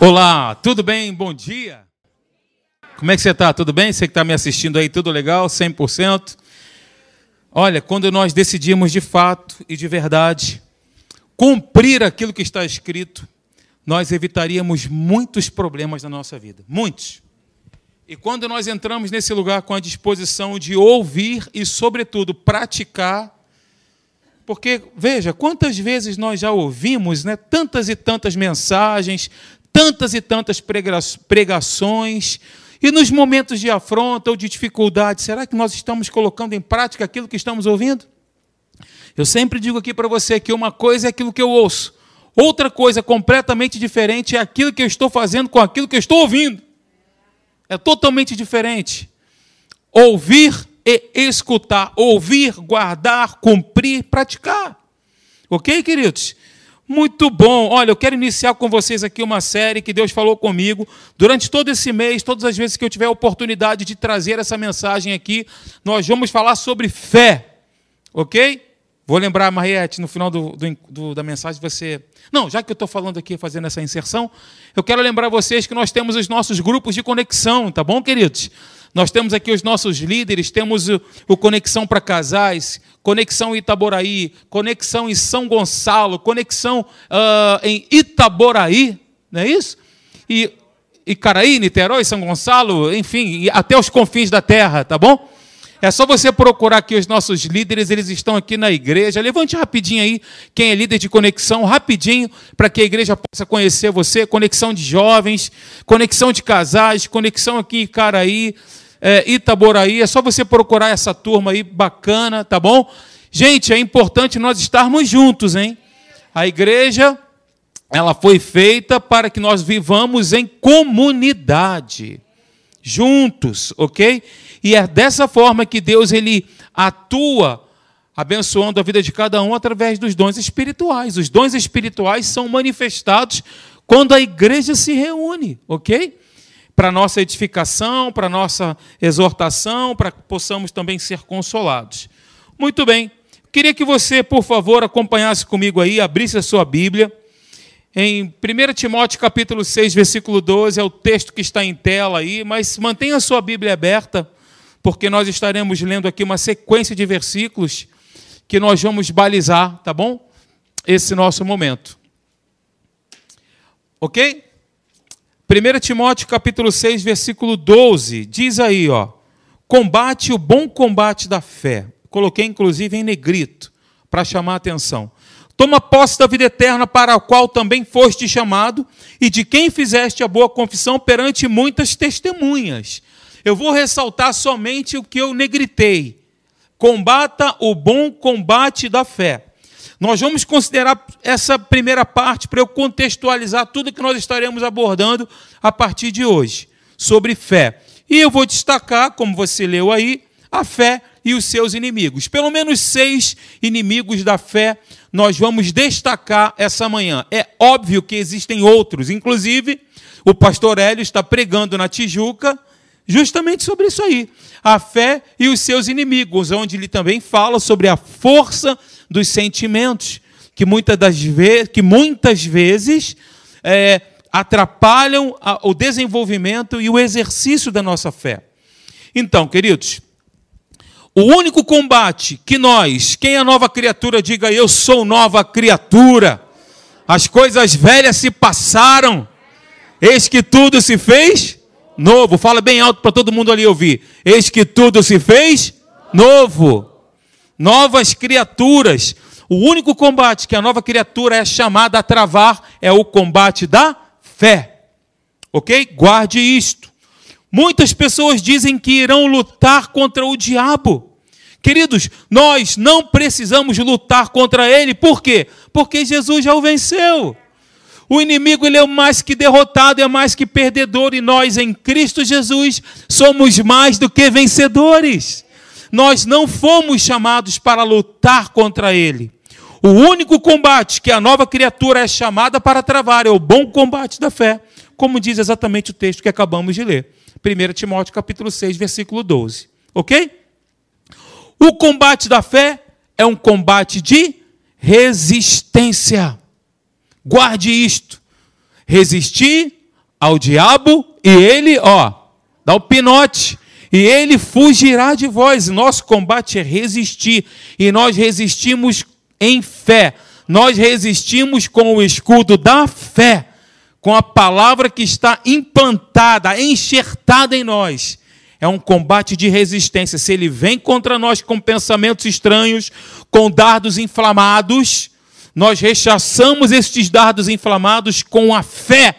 Olá, tudo bem? Bom dia. Como é que você está? Tudo bem? Você que está me assistindo aí, tudo legal? 100%? Olha, quando nós decidimos de fato e de verdade cumprir aquilo que está escrito, nós evitaríamos muitos problemas na nossa vida. Muitos. E quando nós entramos nesse lugar com a disposição de ouvir e, sobretudo, praticar, porque, veja, quantas vezes nós já ouvimos né, tantas e tantas mensagens, tantas e tantas pregações, e nos momentos de afronta ou de dificuldade, será que nós estamos colocando em prática aquilo que estamos ouvindo? Eu sempre digo aqui para você que uma coisa é aquilo que eu ouço, outra coisa completamente diferente é aquilo que eu estou fazendo com aquilo que eu estou ouvindo. É totalmente diferente. Ouvir e escutar, ouvir, guardar, cumprir, praticar. Ok, queridos? Muito bom. Olha, eu quero iniciar com vocês aqui uma série que Deus falou comigo durante todo esse mês, todas as vezes que eu tiver a oportunidade de trazer essa mensagem aqui, nós vamos falar sobre fé. Ok? Vou lembrar, Mariette, no final do, do, do, da mensagem, você. Não, já que eu estou falando aqui, fazendo essa inserção, eu quero lembrar vocês que nós temos os nossos grupos de conexão, tá bom, queridos? Nós temos aqui os nossos líderes, temos o, o Conexão para Casais, Conexão Itaboraí, Conexão em São Gonçalo, Conexão uh, em Itaboraí, não é isso? E Icaraí, Niterói, São Gonçalo, enfim, até os confins da terra, tá bom? É só você procurar aqui os nossos líderes, eles estão aqui na igreja. Levante rapidinho aí quem é líder de conexão, rapidinho, para que a igreja possa conhecer você. Conexão de jovens, conexão de casais, conexão aqui em Icaraí é, Itaboraí, é só você procurar essa turma aí bacana, tá bom? Gente, é importante nós estarmos juntos, hein? A igreja, ela foi feita para que nós vivamos em comunidade, juntos, ok? E é dessa forma que Deus ele atua abençoando a vida de cada um através dos dons espirituais. Os dons espirituais são manifestados quando a igreja se reúne, ok? Para nossa edificação, para nossa exortação, para que possamos também ser consolados. Muito bem. Queria que você, por favor, acompanhasse comigo aí, abrisse a sua Bíblia. Em 1 Timóteo capítulo 6, versículo 12, é o texto que está em tela aí, mas mantenha a sua Bíblia aberta, porque nós estaremos lendo aqui uma sequência de versículos que nós vamos balizar, tá bom? Esse nosso momento. Ok? 1 Timóteo capítulo 6, versículo 12, diz aí, ó, combate o bom combate da fé. Coloquei inclusive em negrito para chamar a atenção. Toma posse da vida eterna para a qual também foste chamado e de quem fizeste a boa confissão perante muitas testemunhas. Eu vou ressaltar somente o que eu negritei. Combata o bom combate da fé. Nós vamos considerar essa primeira parte para eu contextualizar tudo que nós estaremos abordando a partir de hoje, sobre fé. E eu vou destacar, como você leu aí, a fé e os seus inimigos. Pelo menos seis inimigos da fé nós vamos destacar essa manhã. É óbvio que existem outros, inclusive o pastor Hélio está pregando na Tijuca justamente sobre isso aí, a fé e os seus inimigos, onde ele também fala sobre a força dos sentimentos, que muitas, das ve que muitas vezes é, atrapalham a, o desenvolvimento e o exercício da nossa fé. Então, queridos, o único combate que nós, quem é nova criatura, diga eu sou nova criatura, as coisas velhas se passaram, eis que tudo se fez novo. Fala bem alto para todo mundo ali ouvir. Eis que tudo se fez novo novas criaturas. O único combate que a nova criatura é chamada a travar é o combate da fé. Ok? Guarde isto. Muitas pessoas dizem que irão lutar contra o diabo. Queridos, nós não precisamos lutar contra ele. Por quê? Porque Jesus já o venceu. O inimigo ele é mais que derrotado, é mais que perdedor, e nós em Cristo Jesus somos mais do que vencedores nós não fomos chamados para lutar contra ele. O único combate que a nova criatura é chamada para travar é o bom combate da fé, como diz exatamente o texto que acabamos de ler. 1 Timóteo capítulo 6, versículo 12. OK? O combate da fé é um combate de resistência. Guarde isto. Resistir ao diabo e ele, ó, dá o pinote. E ele fugirá de vós. Nosso combate é resistir. E nós resistimos em fé. Nós resistimos com o escudo da fé, com a palavra que está implantada, enxertada em nós. É um combate de resistência. Se ele vem contra nós com pensamentos estranhos, com dardos inflamados, nós rechaçamos estes dardos inflamados com a fé,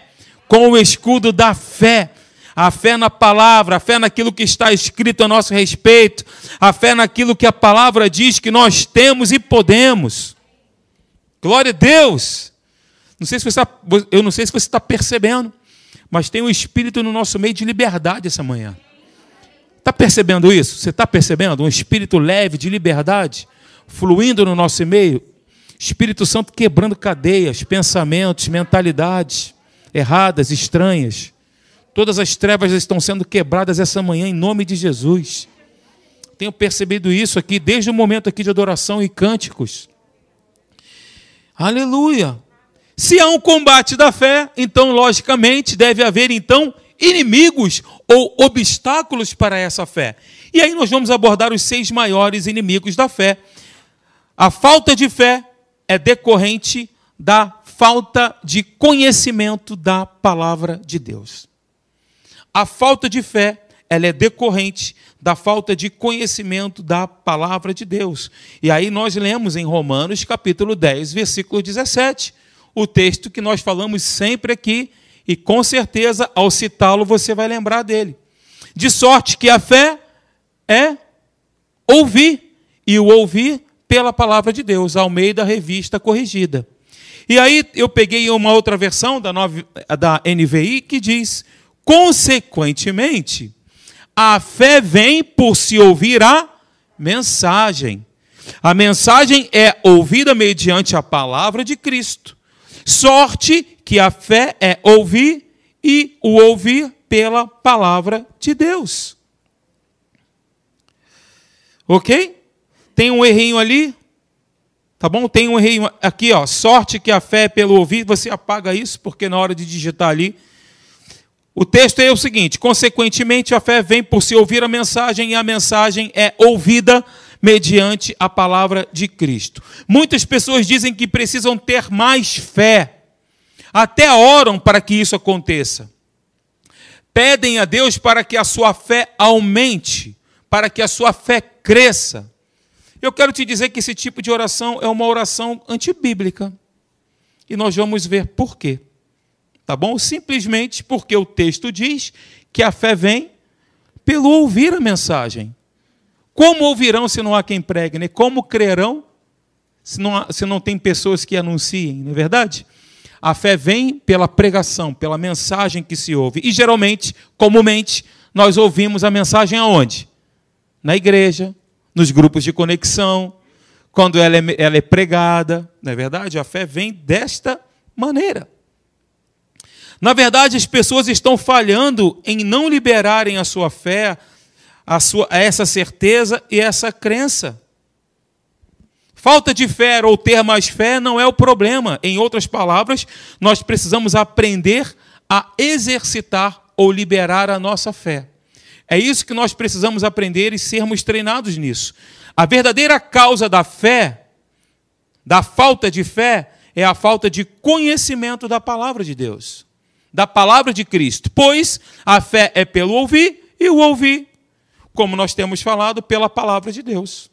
com o escudo da fé. A fé na palavra, a fé naquilo que está escrito a nosso respeito, a fé naquilo que a palavra diz que nós temos e podemos. Glória a Deus! Não sei se você está, eu não sei se você está percebendo, mas tem um espírito no nosso meio de liberdade essa manhã. Está percebendo isso? Você está percebendo? Um espírito leve de liberdade fluindo no nosso meio. Espírito Santo quebrando cadeias, pensamentos, mentalidades erradas, estranhas. Todas as trevas estão sendo quebradas essa manhã em nome de Jesus. Tenho percebido isso aqui desde o momento aqui de adoração e cânticos. Aleluia. Se há um combate da fé, então logicamente deve haver então inimigos ou obstáculos para essa fé. E aí nós vamos abordar os seis maiores inimigos da fé. A falta de fé é decorrente da falta de conhecimento da palavra de Deus. A falta de fé, ela é decorrente da falta de conhecimento da palavra de Deus. E aí nós lemos em Romanos capítulo 10, versículo 17, o texto que nós falamos sempre aqui, e com certeza, ao citá-lo, você vai lembrar dele. De sorte que a fé é ouvir, e o ouvir pela palavra de Deus, ao meio da revista corrigida. E aí eu peguei uma outra versão da, nova, da NVI que diz: consequentemente, a fé vem por se ouvir a mensagem. A mensagem é ouvida mediante a palavra de Cristo. Sorte que a fé é ouvir e o ouvir pela palavra de Deus. Ok? Tem um errinho ali? Tá bom? Tem um errinho aqui, ó. Sorte que a fé é pelo ouvir, você apaga isso, porque na hora de digitar ali. O texto é o seguinte: consequentemente, a fé vem por se ouvir a mensagem, e a mensagem é ouvida mediante a palavra de Cristo. Muitas pessoas dizem que precisam ter mais fé, até oram para que isso aconteça. Pedem a Deus para que a sua fé aumente, para que a sua fé cresça. Eu quero te dizer que esse tipo de oração é uma oração antibíblica. E nós vamos ver por quê. Tá bom? Simplesmente porque o texto diz que a fé vem pelo ouvir a mensagem. Como ouvirão se não há quem pregue? Né? Como crerão se não, há, se não tem pessoas que anunciem? Não é verdade? A fé vem pela pregação, pela mensagem que se ouve. E geralmente, comumente, nós ouvimos a mensagem aonde? Na igreja, nos grupos de conexão, quando ela é, ela é pregada. Não é verdade? A fé vem desta maneira. Na verdade, as pessoas estão falhando em não liberarem a sua fé a sua, essa certeza e essa crença. Falta de fé ou ter mais fé não é o problema. Em outras palavras, nós precisamos aprender a exercitar ou liberar a nossa fé. É isso que nós precisamos aprender e sermos treinados nisso. A verdadeira causa da fé, da falta de fé, é a falta de conhecimento da palavra de Deus, da palavra de Cristo. Pois a fé é pelo ouvir e o ouvir como nós temos falado, pela palavra de Deus.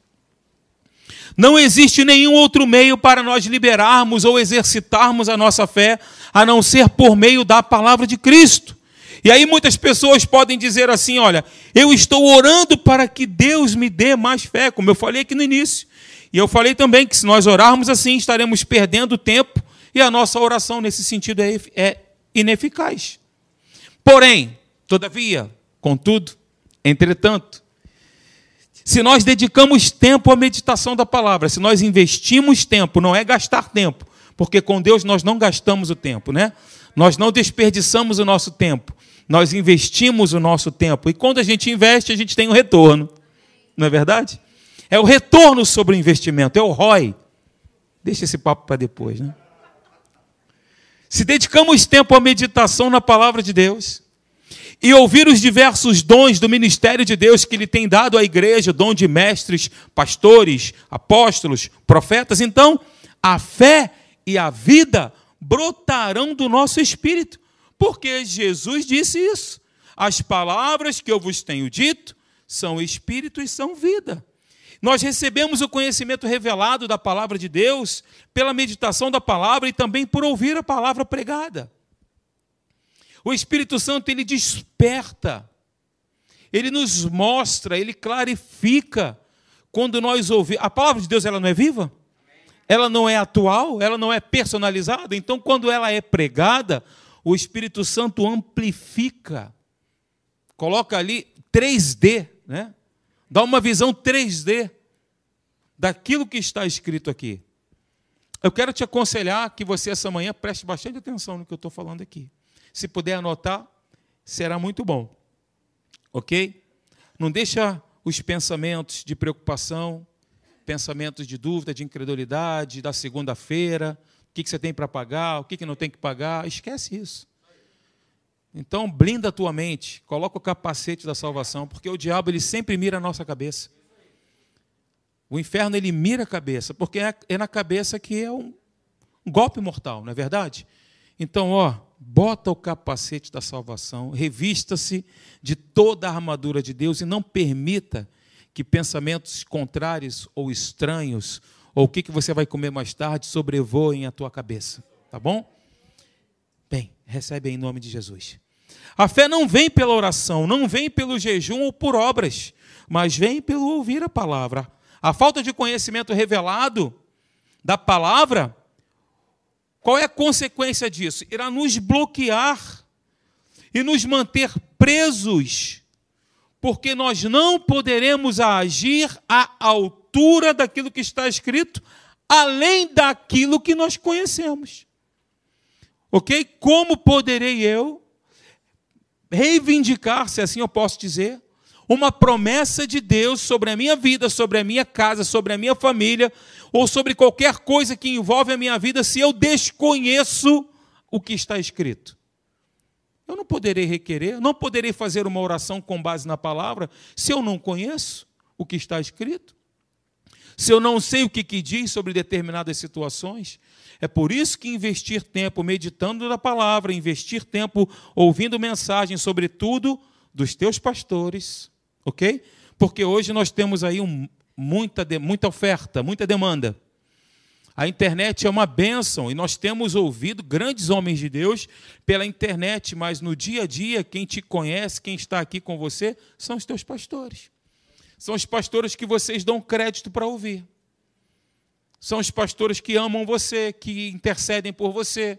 Não existe nenhum outro meio para nós liberarmos ou exercitarmos a nossa fé a não ser por meio da palavra de Cristo. E aí muitas pessoas podem dizer assim: olha, eu estou orando para que Deus me dê mais fé, como eu falei aqui no início. E eu falei também que se nós orarmos assim, estaremos perdendo tempo e a nossa oração nesse sentido é, é ineficaz. Porém, todavia, contudo, Entretanto, se nós dedicamos tempo à meditação da palavra, se nós investimos tempo, não é gastar tempo, porque com Deus nós não gastamos o tempo, né? Nós não desperdiçamos o nosso tempo, nós investimos o nosso tempo. E quando a gente investe, a gente tem um retorno, não é verdade? É o retorno sobre o investimento, é o ROI. Deixa esse papo para depois, né? se dedicamos tempo à meditação na palavra de Deus e ouvir os diversos dons do ministério de Deus que Ele tem dado à igreja dom de mestres, pastores, apóstolos, profetas então a fé e a vida brotarão do nosso espírito, porque Jesus disse isso. As palavras que eu vos tenho dito são espírito e são vida. Nós recebemos o conhecimento revelado da palavra de Deus pela meditação da palavra e também por ouvir a palavra pregada. O Espírito Santo ele desperta, ele nos mostra, ele clarifica quando nós ouvimos. A palavra de Deus ela não é viva? Ela não é atual, ela não é personalizada. Então, quando ela é pregada, o Espírito Santo amplifica, coloca ali 3D, né? dá uma visão 3D daquilo que está escrito aqui. Eu quero te aconselhar que você essa manhã preste bastante atenção no que eu estou falando aqui. Se puder anotar, será muito bom. Ok? Não deixa os pensamentos de preocupação, pensamentos de dúvida, de incredulidade, da segunda-feira, o que você tem para pagar, o que não tem que pagar, esquece isso. Então, blinda a tua mente, coloca o capacete da salvação, porque o diabo ele sempre mira a nossa cabeça. O inferno ele mira a cabeça, porque é, é na cabeça que é um golpe mortal, não é verdade? Então, ó, bota o capacete da salvação, revista-se de toda a armadura de Deus e não permita que pensamentos contrários ou estranhos, ou o que, que você vai comer mais tarde, sobrevoem a tua cabeça. Tá bom? Bem, recebe em nome de Jesus. A fé não vem pela oração, não vem pelo jejum ou por obras, mas vem pelo ouvir a palavra. A falta de conhecimento revelado da palavra, qual é a consequência disso? Irá nos bloquear e nos manter presos porque nós não poderemos agir à altura daquilo que está escrito, além daquilo que nós conhecemos. Ok? Como poderei eu reivindicar, se assim eu posso dizer, uma promessa de Deus sobre a minha vida, sobre a minha casa, sobre a minha família, ou sobre qualquer coisa que envolve a minha vida, se eu desconheço o que está escrito? Eu não poderei requerer, não poderei fazer uma oração com base na palavra se eu não conheço o que está escrito. Se eu não sei o que, que diz sobre determinadas situações. É por isso que investir tempo meditando na palavra, investir tempo ouvindo mensagens, sobretudo dos teus pastores, ok? Porque hoje nós temos aí um, muita, muita oferta, muita demanda. A internet é uma bênção e nós temos ouvido grandes homens de Deus pela internet, mas no dia a dia, quem te conhece, quem está aqui com você, são os teus pastores. São os pastores que vocês dão crédito para ouvir. São os pastores que amam você, que intercedem por você.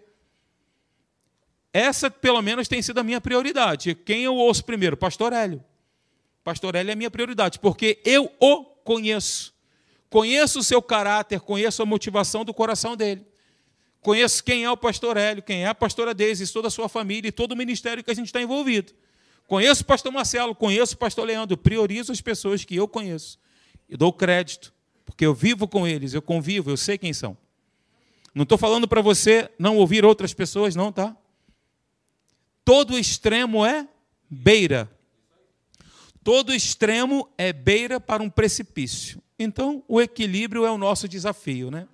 Essa, pelo menos, tem sido a minha prioridade. Quem eu ouço primeiro? Pastor Hélio. Pastor Hélio é a minha prioridade, porque eu o conheço. Conheço o seu caráter, conheço a motivação do coração dele. Conheço quem é o pastor Hélio, quem é a pastora Deise, toda a sua família e todo o ministério que a gente está envolvido. Conheço o pastor Marcelo, conheço o pastor Leandro, priorizo as pessoas que eu conheço. E dou crédito, porque eu vivo com eles, eu convivo, eu sei quem são. Não estou falando para você não ouvir outras pessoas, não, tá? Todo extremo é beira. Todo extremo é beira para um precipício. Então, o equilíbrio é o nosso desafio, né?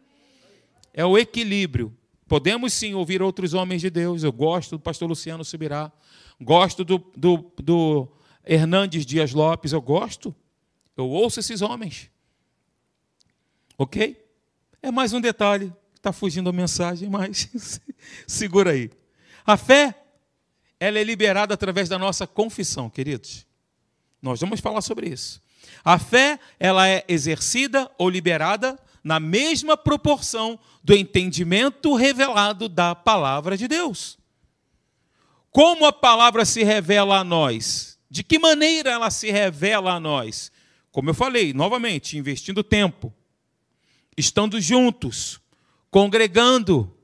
É o equilíbrio. Podemos sim ouvir outros homens de Deus. Eu gosto do pastor Luciano Subirá, gosto do, do, do Hernandes Dias Lopes, eu gosto. Eu ouço esses homens. Ok? É mais um detalhe. Está fugindo a mensagem, mas segura aí. A fé, ela é liberada através da nossa confissão, queridos. Nós vamos falar sobre isso. A fé, ela é exercida ou liberada na mesma proporção do entendimento revelado da palavra de Deus. Como a palavra se revela a nós? De que maneira ela se revela a nós? Como eu falei, novamente, investindo tempo, estando juntos, congregando,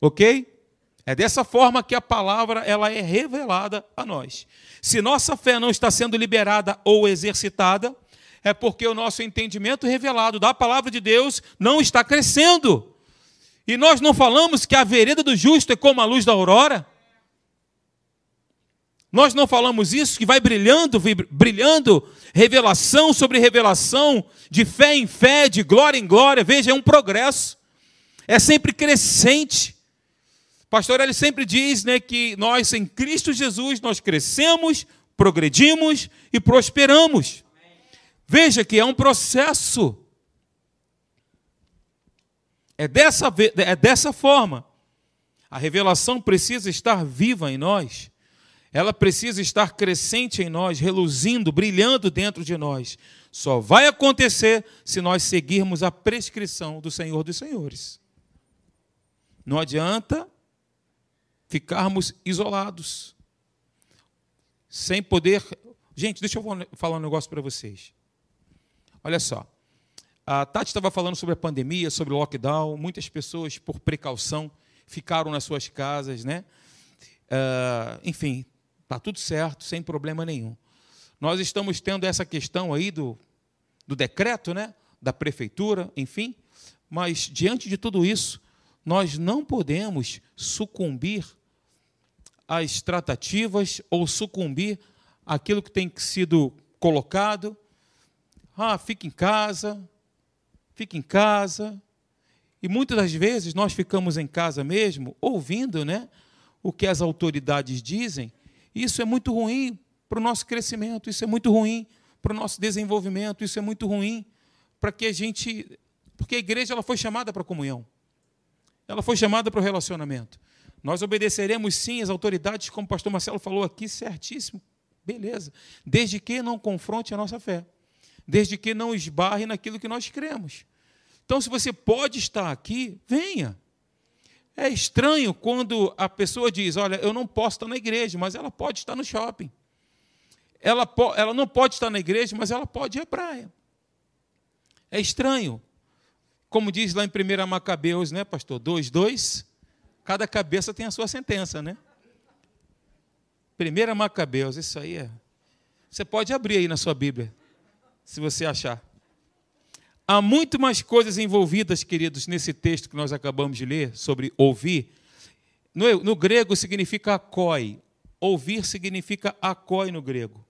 ok? É dessa forma que a palavra ela é revelada a nós. Se nossa fé não está sendo liberada ou exercitada, é porque o nosso entendimento revelado da palavra de Deus não está crescendo. E nós não falamos que a vereda do justo é como a luz da aurora? Nós não falamos isso, que vai brilhando, brilhando, revelação sobre revelação, de fé em fé, de glória em glória. Veja, é um progresso. É sempre crescente. Pastor, ele sempre diz né, que nós, em Cristo Jesus, nós crescemos, progredimos e prosperamos. Veja que é um processo. É dessa, é dessa forma. A revelação precisa estar viva em nós ela precisa estar crescente em nós, reluzindo, brilhando dentro de nós. Só vai acontecer se nós seguirmos a prescrição do Senhor dos Senhores. Não adianta ficarmos isolados, sem poder. Gente, deixa eu falar um negócio para vocês. Olha só. A Tati estava falando sobre a pandemia, sobre o lockdown. Muitas pessoas, por precaução, ficaram nas suas casas, né? Uh, enfim, Está tudo certo, sem problema nenhum. Nós estamos tendo essa questão aí do, do decreto, né? da prefeitura, enfim, mas diante de tudo isso, nós não podemos sucumbir às tratativas ou sucumbir àquilo que tem sido colocado. Ah, fique em casa, fique em casa. E muitas das vezes nós ficamos em casa mesmo, ouvindo né, o que as autoridades dizem, isso é muito ruim para o nosso crescimento, isso é muito ruim para o nosso desenvolvimento, isso é muito ruim para que a gente. Porque a igreja ela foi chamada para a comunhão, ela foi chamada para o relacionamento. Nós obedeceremos sim às autoridades, como o pastor Marcelo falou aqui, certíssimo, beleza. Desde que não confronte a nossa fé, desde que não esbarre naquilo que nós cremos. Então, se você pode estar aqui, venha. É estranho quando a pessoa diz: Olha, eu não posso estar na igreja, mas ela pode estar no shopping. Ela, ela não pode estar na igreja, mas ela pode ir à praia. É estranho. Como diz lá em 1 Macabeus, né, pastor? 2, 2. Cada cabeça tem a sua sentença, né? 1 Macabeus, isso aí é. Você pode abrir aí na sua Bíblia, se você achar. Há muito mais coisas envolvidas, queridos, nesse texto que nós acabamos de ler, sobre ouvir. No, no grego significa akoi. Ouvir significa akoi no grego.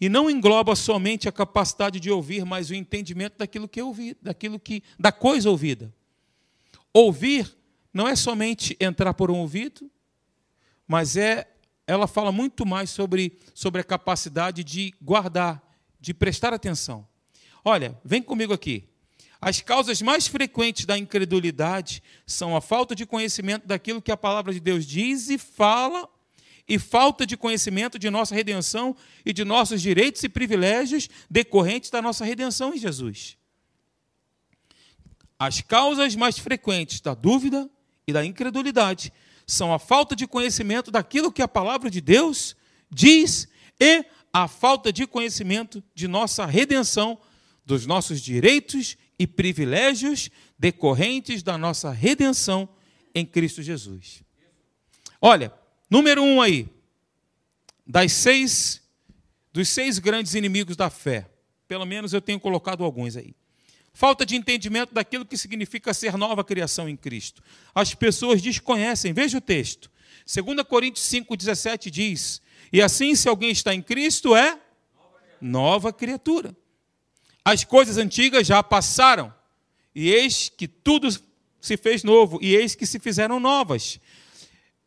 E não engloba somente a capacidade de ouvir, mas o entendimento daquilo que é ouvido, daquilo que da coisa ouvida. Ouvir não é somente entrar por um ouvido, mas é ela fala muito mais sobre, sobre a capacidade de guardar, de prestar atenção. Olha, vem comigo aqui. As causas mais frequentes da incredulidade são a falta de conhecimento daquilo que a palavra de Deus diz e fala, e falta de conhecimento de nossa redenção e de nossos direitos e privilégios decorrentes da nossa redenção em Jesus. As causas mais frequentes da dúvida e da incredulidade são a falta de conhecimento daquilo que a palavra de Deus diz e a falta de conhecimento de nossa redenção dos nossos direitos e privilégios decorrentes da nossa redenção em Cristo Jesus. Olha, número um aí, das seis, dos seis grandes inimigos da fé, pelo menos eu tenho colocado alguns aí. Falta de entendimento daquilo que significa ser nova criação em Cristo. As pessoas desconhecem, veja o texto. 2 Coríntios 5,17 diz: E assim, se alguém está em Cristo, é nova criatura. As coisas antigas já passaram, e eis que tudo se fez novo, e eis que se fizeram novas.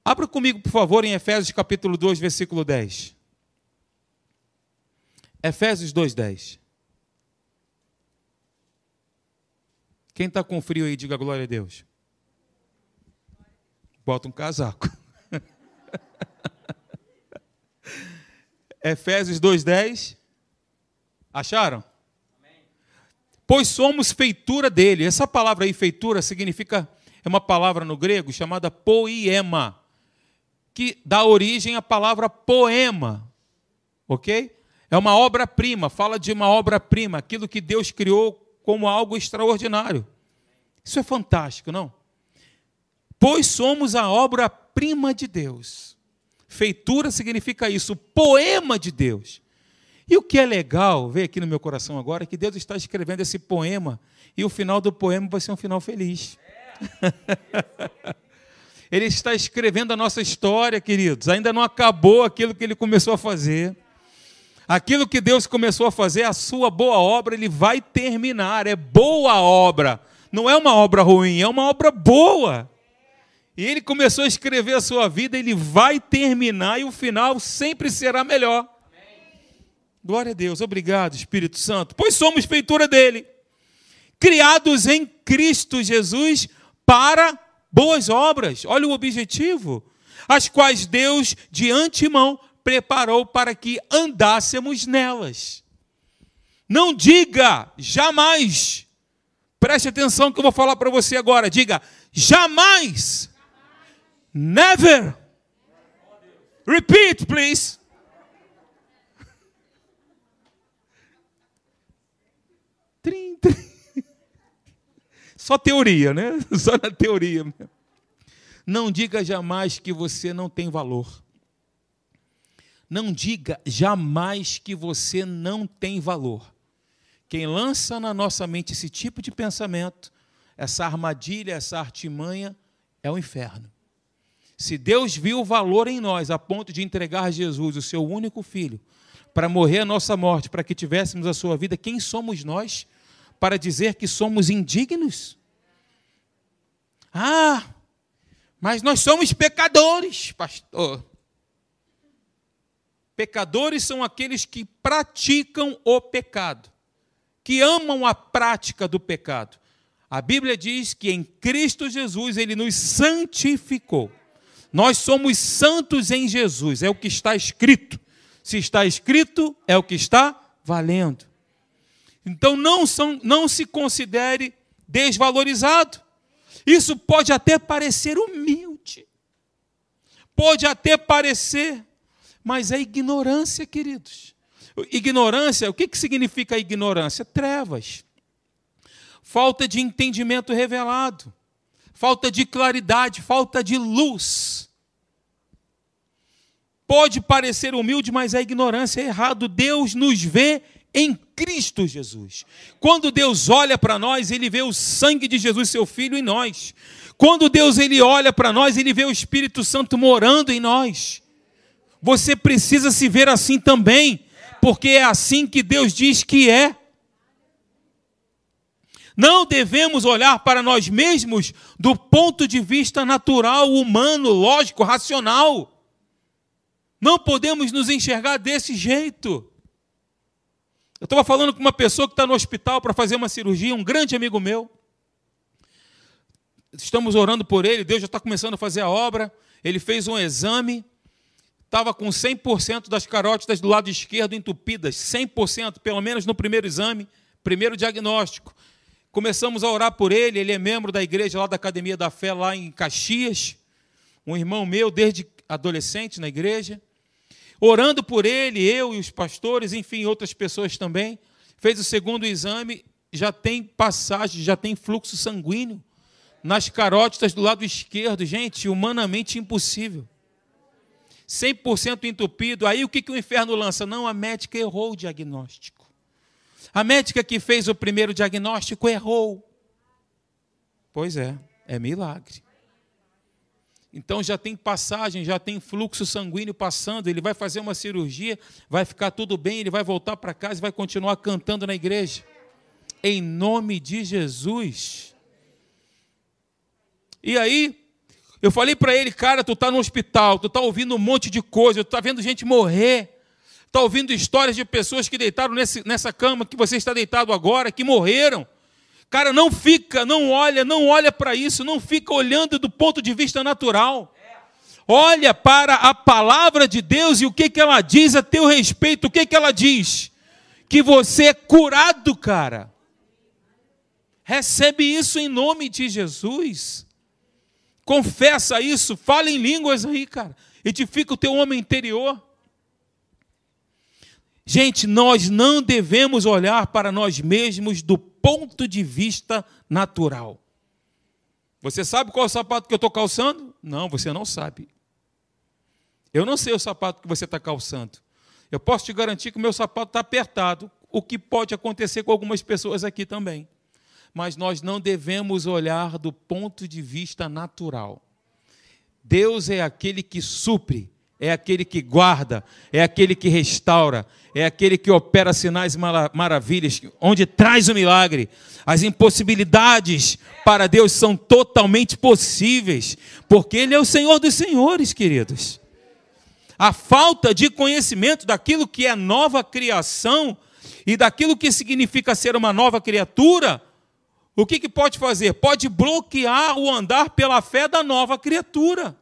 Abra comigo, por favor, em Efésios capítulo 2, versículo 10. Efésios 2, 10. Quem está com frio aí, diga glória a Deus. Bota um casaco. Efésios 2,10. Acharam? pois somos feitura dele. Essa palavra aí, feitura, significa, é uma palavra no grego chamada poema, que dá origem à palavra poema, ok? É uma obra-prima, fala de uma obra-prima, aquilo que Deus criou como algo extraordinário. Isso é fantástico, não? Pois somos a obra-prima de Deus. Feitura significa isso, poema de Deus. E o que é legal, ver aqui no meu coração agora, é que Deus está escrevendo esse poema e o final do poema vai ser um final feliz. Ele está escrevendo a nossa história, queridos. Ainda não acabou aquilo que ele começou a fazer. Aquilo que Deus começou a fazer, a sua boa obra, ele vai terminar. É boa obra. Não é uma obra ruim, é uma obra boa. E ele começou a escrever a sua vida, ele vai terminar e o final sempre será melhor. Glória a Deus, obrigado, Espírito Santo. Pois somos feitura dele, criados em Cristo Jesus para boas obras. Olha o objetivo, as quais Deus de antemão preparou para que andássemos nelas. Não diga jamais. Preste atenção que eu vou falar para você agora. Diga jamais. Never. Repeat, please. Trim, trim. Só teoria, né? Só na teoria. Não diga jamais que você não tem valor. Não diga jamais que você não tem valor. Quem lança na nossa mente esse tipo de pensamento, essa armadilha, essa artimanha, é o inferno. Se Deus viu o valor em nós a ponto de entregar Jesus, o seu único filho, para morrer a nossa morte, para que tivéssemos a sua vida, quem somos nós para dizer que somos indignos? Ah, mas nós somos pecadores, pastor. Pecadores são aqueles que praticam o pecado, que amam a prática do pecado. A Bíblia diz que em Cristo Jesus ele nos santificou. Nós somos santos em Jesus, é o que está escrito. Se está escrito, é o que está valendo. Então não, são, não se considere desvalorizado. Isso pode até parecer humilde, pode até parecer mas é ignorância, queridos. Ignorância, o que, que significa ignorância? Trevas. Falta de entendimento revelado. Falta de claridade, falta de luz. Pode parecer humilde, mas é ignorância, é errado. Deus nos vê em Cristo Jesus. Quando Deus olha para nós, ele vê o sangue de Jesus, seu filho, em nós. Quando Deus ele olha para nós, ele vê o Espírito Santo morando em nós. Você precisa se ver assim também, porque é assim que Deus diz que é. Não devemos olhar para nós mesmos do ponto de vista natural, humano, lógico, racional. Não podemos nos enxergar desse jeito. Eu estava falando com uma pessoa que está no hospital para fazer uma cirurgia, um grande amigo meu. Estamos orando por ele, Deus já está começando a fazer a obra. Ele fez um exame estava com 100% das carótidas do lado esquerdo entupidas, 100%, pelo menos no primeiro exame, primeiro diagnóstico. Começamos a orar por ele, ele é membro da igreja lá da Academia da Fé, lá em Caxias, um irmão meu desde adolescente na igreja. Orando por ele, eu e os pastores, enfim, outras pessoas também. Fez o segundo exame, já tem passagem, já tem fluxo sanguíneo nas carótidas do lado esquerdo. Gente, humanamente impossível. 100% entupido. Aí o que, que o inferno lança? Não, a médica errou o diagnóstico. A médica que fez o primeiro diagnóstico errou. Pois é, é milagre. Então já tem passagem, já tem fluxo sanguíneo passando, ele vai fazer uma cirurgia, vai ficar tudo bem, ele vai voltar para casa e vai continuar cantando na igreja. Em nome de Jesus. E aí, eu falei para ele, cara, tu está no hospital, tu está ouvindo um monte de coisa, tu está vendo gente morrer, está ouvindo histórias de pessoas que deitaram nesse, nessa cama que você está deitado agora, que morreram. Cara, não fica, não olha, não olha para isso, não fica olhando do ponto de vista natural. Olha para a palavra de Deus e o que, que ela diz a teu respeito. O que, que ela diz? Que você é curado, cara. Recebe isso em nome de Jesus. Confessa isso, fala em línguas aí, cara. Edifica o teu homem interior. Gente, nós não devemos olhar para nós mesmos do ponto de vista natural. Você sabe qual é o sapato que eu estou calçando? Não, você não sabe. Eu não sei o sapato que você está calçando. Eu posso te garantir que o meu sapato está apertado, o que pode acontecer com algumas pessoas aqui também. Mas nós não devemos olhar do ponto de vista natural. Deus é aquele que supre, é aquele que guarda, é aquele que restaura, é aquele que opera sinais e maravilhas, onde traz o milagre. As impossibilidades para Deus são totalmente possíveis, porque Ele é o Senhor dos Senhores, queridos. A falta de conhecimento daquilo que é nova criação e daquilo que significa ser uma nova criatura, o que, que pode fazer? Pode bloquear o andar pela fé da nova criatura.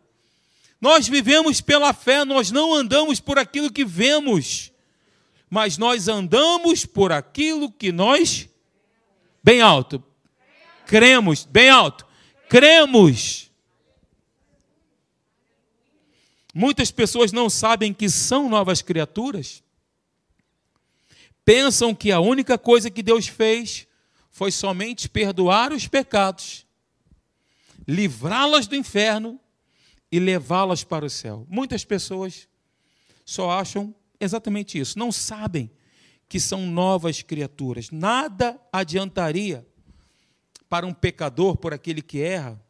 Nós vivemos pela fé, nós não andamos por aquilo que vemos, mas nós andamos por aquilo que nós, bem alto, cremos, bem alto, cremos. Muitas pessoas não sabem que são novas criaturas, pensam que a única coisa que Deus fez foi somente perdoar os pecados, livrá-las do inferno e levá-las para o céu. Muitas pessoas só acham exatamente isso, não sabem que são novas criaturas. Nada adiantaria para um pecador, por aquele que erra,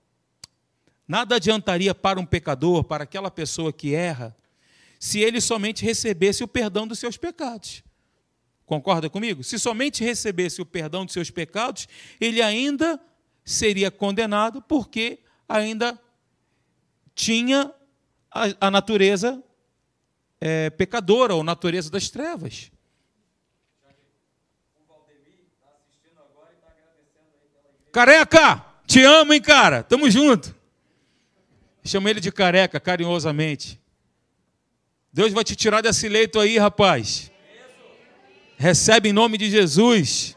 nada adiantaria para um pecador, para aquela pessoa que erra, se ele somente recebesse o perdão dos seus pecados. Concorda comigo? Se somente recebesse o perdão dos seus pecados, ele ainda seria condenado porque ainda tinha a, a natureza é, pecadora, ou natureza das trevas. Careca, te amo, hein, cara? Tamo junto. Chama ele de careca, carinhosamente. Deus vai te tirar desse leito aí, rapaz. Recebe em nome de Jesus.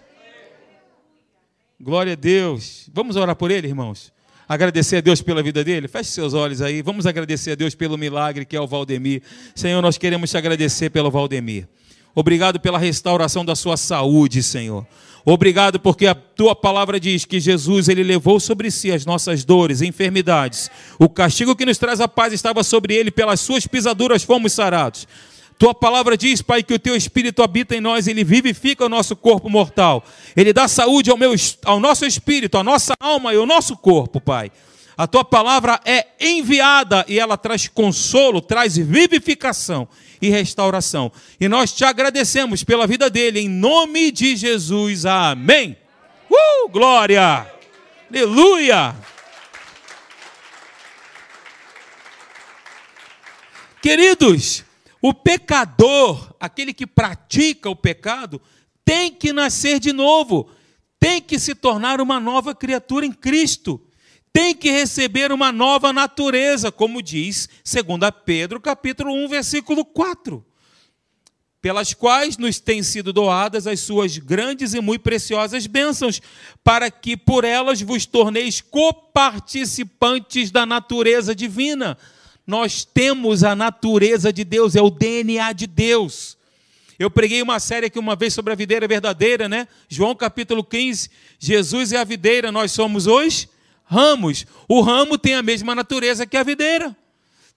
Glória a Deus. Vamos orar por ele, irmãos? agradecer a Deus pela vida dele? Feche seus olhos aí. Vamos agradecer a Deus pelo milagre que é o Valdemir. Senhor, nós queremos te agradecer pelo Valdemir. Obrigado pela restauração da sua saúde, Senhor. Obrigado porque a tua palavra diz que Jesus ele levou sobre si as nossas dores, enfermidades. O castigo que nos traz a paz estava sobre ele, pelas suas pisaduras fomos sarados. Tua palavra diz, Pai, que o teu espírito habita em nós, ele vivifica o nosso corpo mortal. Ele dá saúde ao, meu, ao nosso espírito, à nossa alma e ao nosso corpo, Pai. A tua palavra é enviada e ela traz consolo, traz vivificação e restauração. E nós te agradecemos pela vida dele, em nome de Jesus. Amém. Uh, glória! Aleluia! Queridos, o pecador, aquele que pratica o pecado, tem que nascer de novo, tem que se tornar uma nova criatura em Cristo, tem que receber uma nova natureza, como diz 2 Pedro, capítulo 1, versículo 4. Pelas quais nos têm sido doadas as suas grandes e muito preciosas bênçãos, para que por elas vos torneis coparticipantes da natureza divina nós temos a natureza de Deus, é o DNA de Deus. Eu preguei uma série aqui uma vez sobre a videira verdadeira, né? João capítulo 15. Jesus é a videira, nós somos os ramos. O ramo tem a mesma natureza que a videira,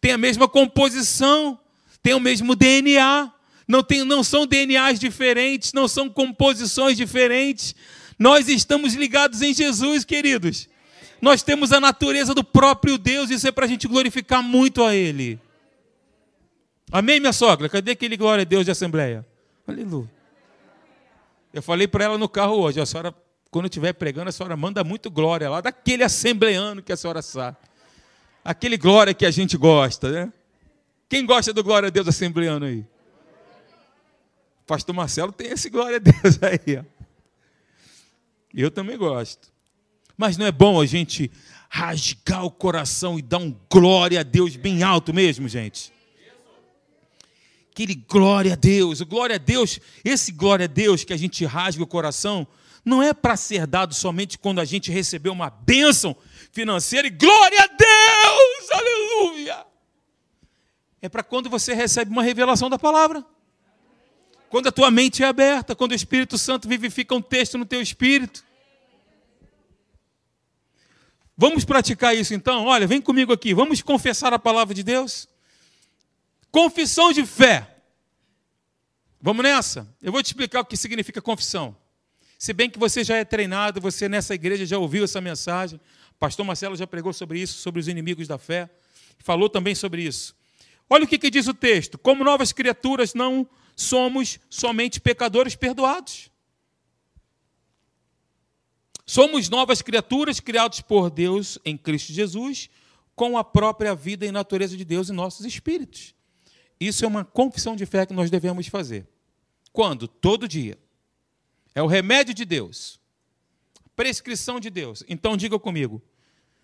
tem a mesma composição, tem o mesmo DNA. Não, tem, não são DNAs diferentes, não são composições diferentes. Nós estamos ligados em Jesus, queridos. Nós temos a natureza do próprio Deus, isso é para a gente glorificar muito a Ele. Amém, minha sogra? Cadê aquele glória a Deus de Assembleia? Aleluia. Eu falei para ela no carro hoje, a senhora, quando estiver pregando, a senhora manda muito glória lá, daquele assembleano que a senhora sabe. Aquele glória que a gente gosta, né? Quem gosta do glória a Deus assembleano aí? Pastor Marcelo tem esse glória a Deus aí. Ó. Eu também gosto. Mas não é bom a gente rasgar o coração e dar um glória a Deus bem alto mesmo, gente? Aquele glória a Deus, glória a Deus, esse glória a Deus que a gente rasga o coração, não é para ser dado somente quando a gente recebeu uma bênção financeira e glória a Deus, aleluia. É para quando você recebe uma revelação da palavra. Quando a tua mente é aberta, quando o Espírito Santo vivifica um texto no teu espírito. Vamos praticar isso então? Olha, vem comigo aqui, vamos confessar a palavra de Deus? Confissão de fé. Vamos nessa? Eu vou te explicar o que significa confissão. Se bem que você já é treinado, você nessa igreja já ouviu essa mensagem. Pastor Marcelo já pregou sobre isso, sobre os inimigos da fé. Falou também sobre isso. Olha o que, que diz o texto: como novas criaturas, não somos somente pecadores perdoados. Somos novas criaturas criados por Deus em Cristo Jesus, com a própria vida e natureza de Deus em nossos espíritos. Isso é uma confissão de fé que nós devemos fazer. Quando? Todo dia. É o remédio de Deus. Prescrição de Deus. Então diga comigo.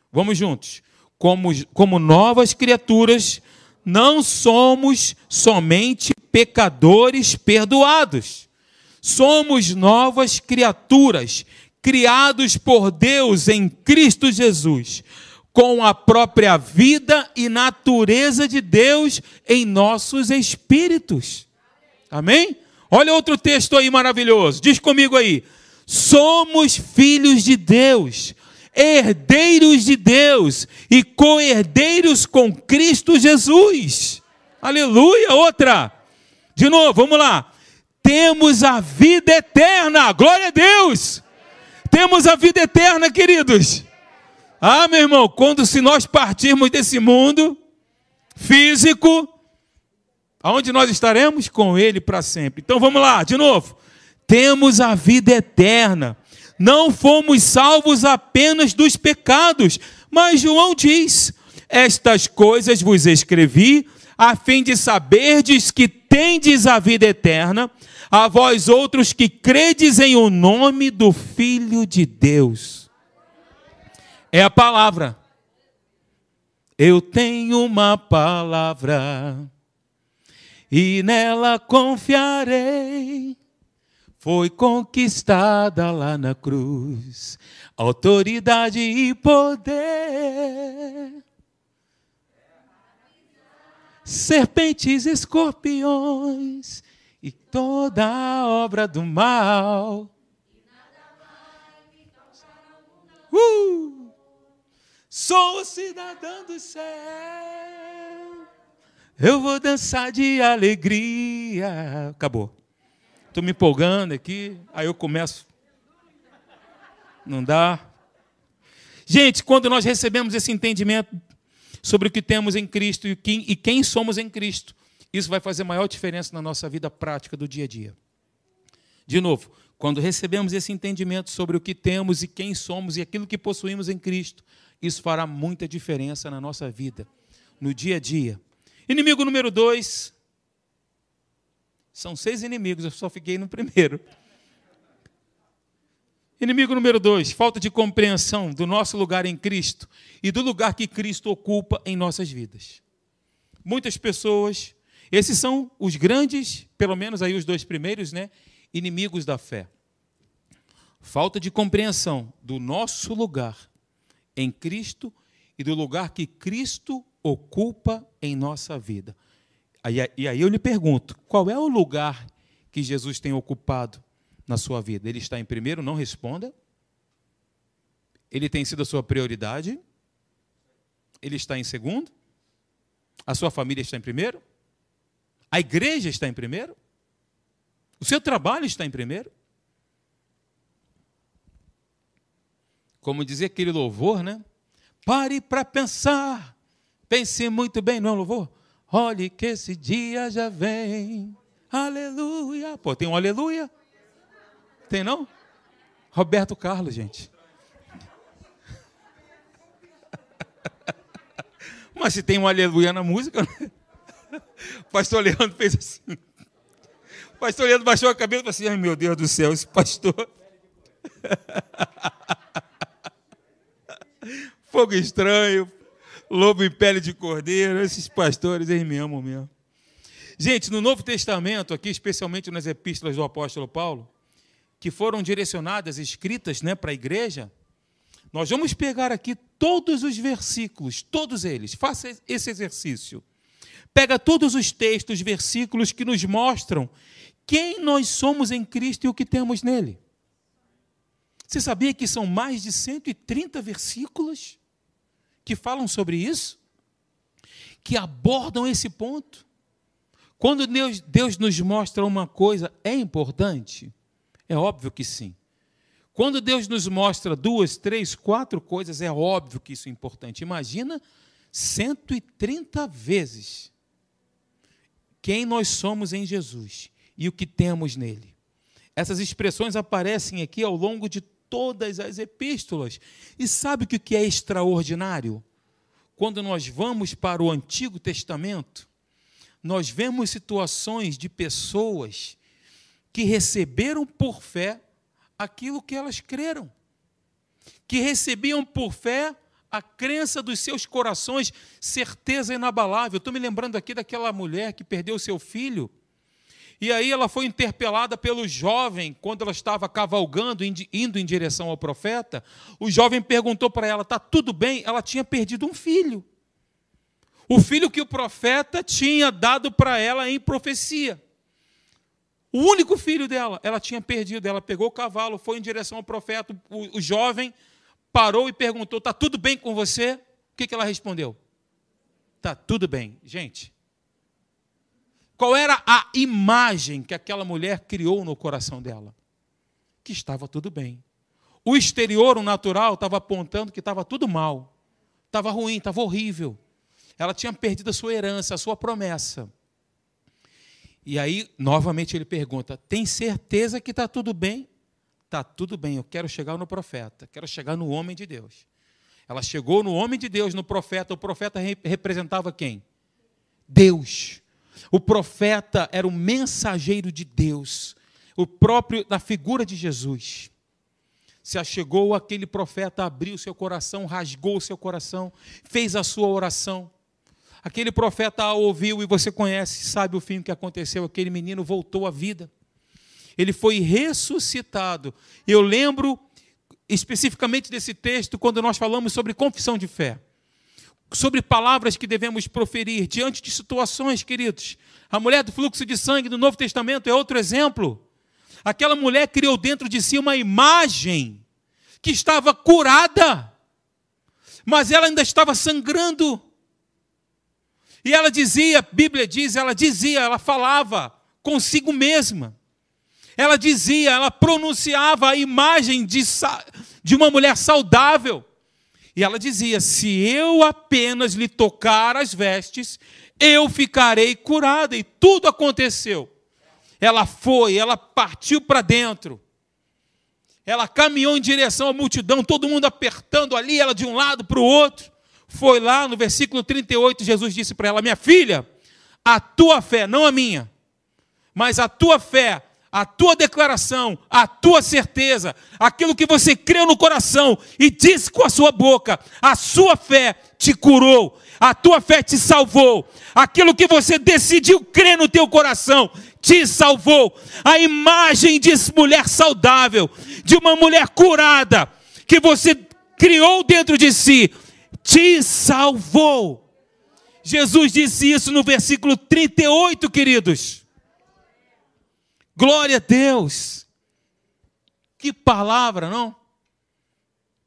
Vamos juntos. Como, como novas criaturas, não somos somente pecadores perdoados. Somos novas criaturas, criados por Deus em Cristo Jesus, com a própria vida e natureza de Deus em nossos espíritos. Amém? Olha outro texto aí maravilhoso. Diz comigo aí. Somos filhos de Deus, herdeiros de Deus e co-herdeiros com Cristo Jesus. Aleluia. Outra. De novo, vamos lá. Temos a vida eterna. Glória a Deus. Temos a vida eterna, queridos. Ah, meu irmão, quando se nós partirmos desse mundo físico, Aonde nós estaremos? Com Ele para sempre. Então vamos lá, de novo. Temos a vida eterna. Não fomos salvos apenas dos pecados, mas João diz: Estas coisas vos escrevi, a fim de saberdes que tendes a vida eterna, a vós outros que credes em o nome do Filho de Deus. É a palavra. Eu tenho uma palavra e nela confiarei. Foi conquistada lá na cruz, autoridade e poder. Serpentes, escorpiões e toda obra do mal. Uh! Sou cidadão do céu. Eu vou dançar de alegria. Acabou. Estou me empolgando aqui, aí eu começo. Não dá. Gente, quando nós recebemos esse entendimento sobre o que temos em Cristo e quem somos em Cristo, isso vai fazer maior diferença na nossa vida prática do dia a dia. De novo, quando recebemos esse entendimento sobre o que temos e quem somos e aquilo que possuímos em Cristo, isso fará muita diferença na nossa vida, no dia a dia. Inimigo número dois. São seis inimigos, eu só fiquei no primeiro. Inimigo número dois, falta de compreensão do nosso lugar em Cristo e do lugar que Cristo ocupa em nossas vidas. Muitas pessoas, esses são os grandes, pelo menos aí os dois primeiros, né, inimigos da fé. Falta de compreensão do nosso lugar em Cristo e do lugar que Cristo ocupa em nossa vida. E aí eu lhe pergunto: qual é o lugar que Jesus tem ocupado na sua vida? Ele está em primeiro? Não responda. Ele tem sido a sua prioridade? Ele está em segundo? A sua família está em primeiro? A igreja está em primeiro? O seu trabalho está em primeiro? Como dizia aquele louvor, né? Pare para pensar Pense muito bem, não é louvor? Olhe que esse dia já vem. Aleluia. Pô, tem um aleluia? Tem não? Roberto Carlos, gente. Mas se tem um aleluia na música, né? pastor Leandro fez assim. pastor Leandro baixou a cabeça e falou assim: ai meu Deus do céu, esse pastor. Fogo estranho, lobo em pele de cordeiro, esses pastores, eles me amam mesmo. Gente, no Novo Testamento, aqui especialmente nas epístolas do apóstolo Paulo, que foram direcionadas, escritas né, para a igreja, nós vamos pegar aqui todos os versículos, todos eles, faça esse exercício. Pega todos os textos, versículos que nos mostram quem nós somos em Cristo e o que temos nele. Você sabia que são mais de 130 versículos? que falam sobre isso, que abordam esse ponto. Quando Deus, Deus nos mostra uma coisa, é importante? É óbvio que sim. Quando Deus nos mostra duas, três, quatro coisas, é óbvio que isso é importante. Imagina 130 vezes quem nós somos em Jesus e o que temos nele. Essas expressões aparecem aqui ao longo de todas as epístolas. E sabe o que é extraordinário? Quando nós vamos para o Antigo Testamento, nós vemos situações de pessoas que receberam por fé aquilo que elas creram, que recebiam por fé a crença dos seus corações, certeza inabalável. Estou me lembrando aqui daquela mulher que perdeu seu filho e aí ela foi interpelada pelo jovem, quando ela estava cavalgando, indo em direção ao profeta. O jovem perguntou para ela: está tudo bem? Ela tinha perdido um filho. O filho que o profeta tinha dado para ela em profecia. O único filho dela, ela tinha perdido. Ela pegou o cavalo, foi em direção ao profeta. O, o jovem parou e perguntou: Está tudo bem com você? O que, que ela respondeu? Está tudo bem. Gente, qual era a imagem que aquela mulher criou no coração dela? Que estava tudo bem. O exterior, o natural, estava apontando que estava tudo mal. Estava ruim, estava horrível. Ela tinha perdido a sua herança, a sua promessa. E aí, novamente, ele pergunta: tem certeza que está tudo bem? Está tudo bem, eu quero chegar no profeta, quero chegar no homem de Deus. Ela chegou no homem de Deus, no profeta. O profeta representava quem? Deus. O profeta era o mensageiro de Deus, o próprio da figura de Jesus. Se achegou aquele profeta, abriu seu coração, rasgou seu coração, fez a sua oração. Aquele profeta a ouviu e você conhece, sabe o fim que aconteceu. Aquele menino voltou à vida. Ele foi ressuscitado. Eu lembro especificamente desse texto quando nós falamos sobre confissão de fé sobre palavras que devemos proferir diante de situações, queridos. A mulher do fluxo de sangue do Novo Testamento é outro exemplo. Aquela mulher criou dentro de si uma imagem que estava curada, mas ela ainda estava sangrando. E ela dizia, a Bíblia diz, ela dizia, ela falava consigo mesma. Ela dizia, ela pronunciava a imagem de, de uma mulher saudável. E ela dizia: Se eu apenas lhe tocar as vestes, eu ficarei curada. E tudo aconteceu. Ela foi, ela partiu para dentro. Ela caminhou em direção à multidão, todo mundo apertando ali, ela de um lado para o outro. Foi lá no versículo 38, Jesus disse para ela: Minha filha, a tua fé, não a minha, mas a tua fé a tua declaração, a tua certeza, aquilo que você creu no coração e disse com a sua boca, a sua fé te curou, a tua fé te salvou, aquilo que você decidiu crer no teu coração te salvou. A imagem de mulher saudável, de uma mulher curada, que você criou dentro de si, te salvou. Jesus disse isso no versículo 38, queridos. Glória a Deus. Que palavra, não?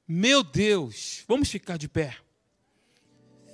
Meu Deus, vamos ficar de pé.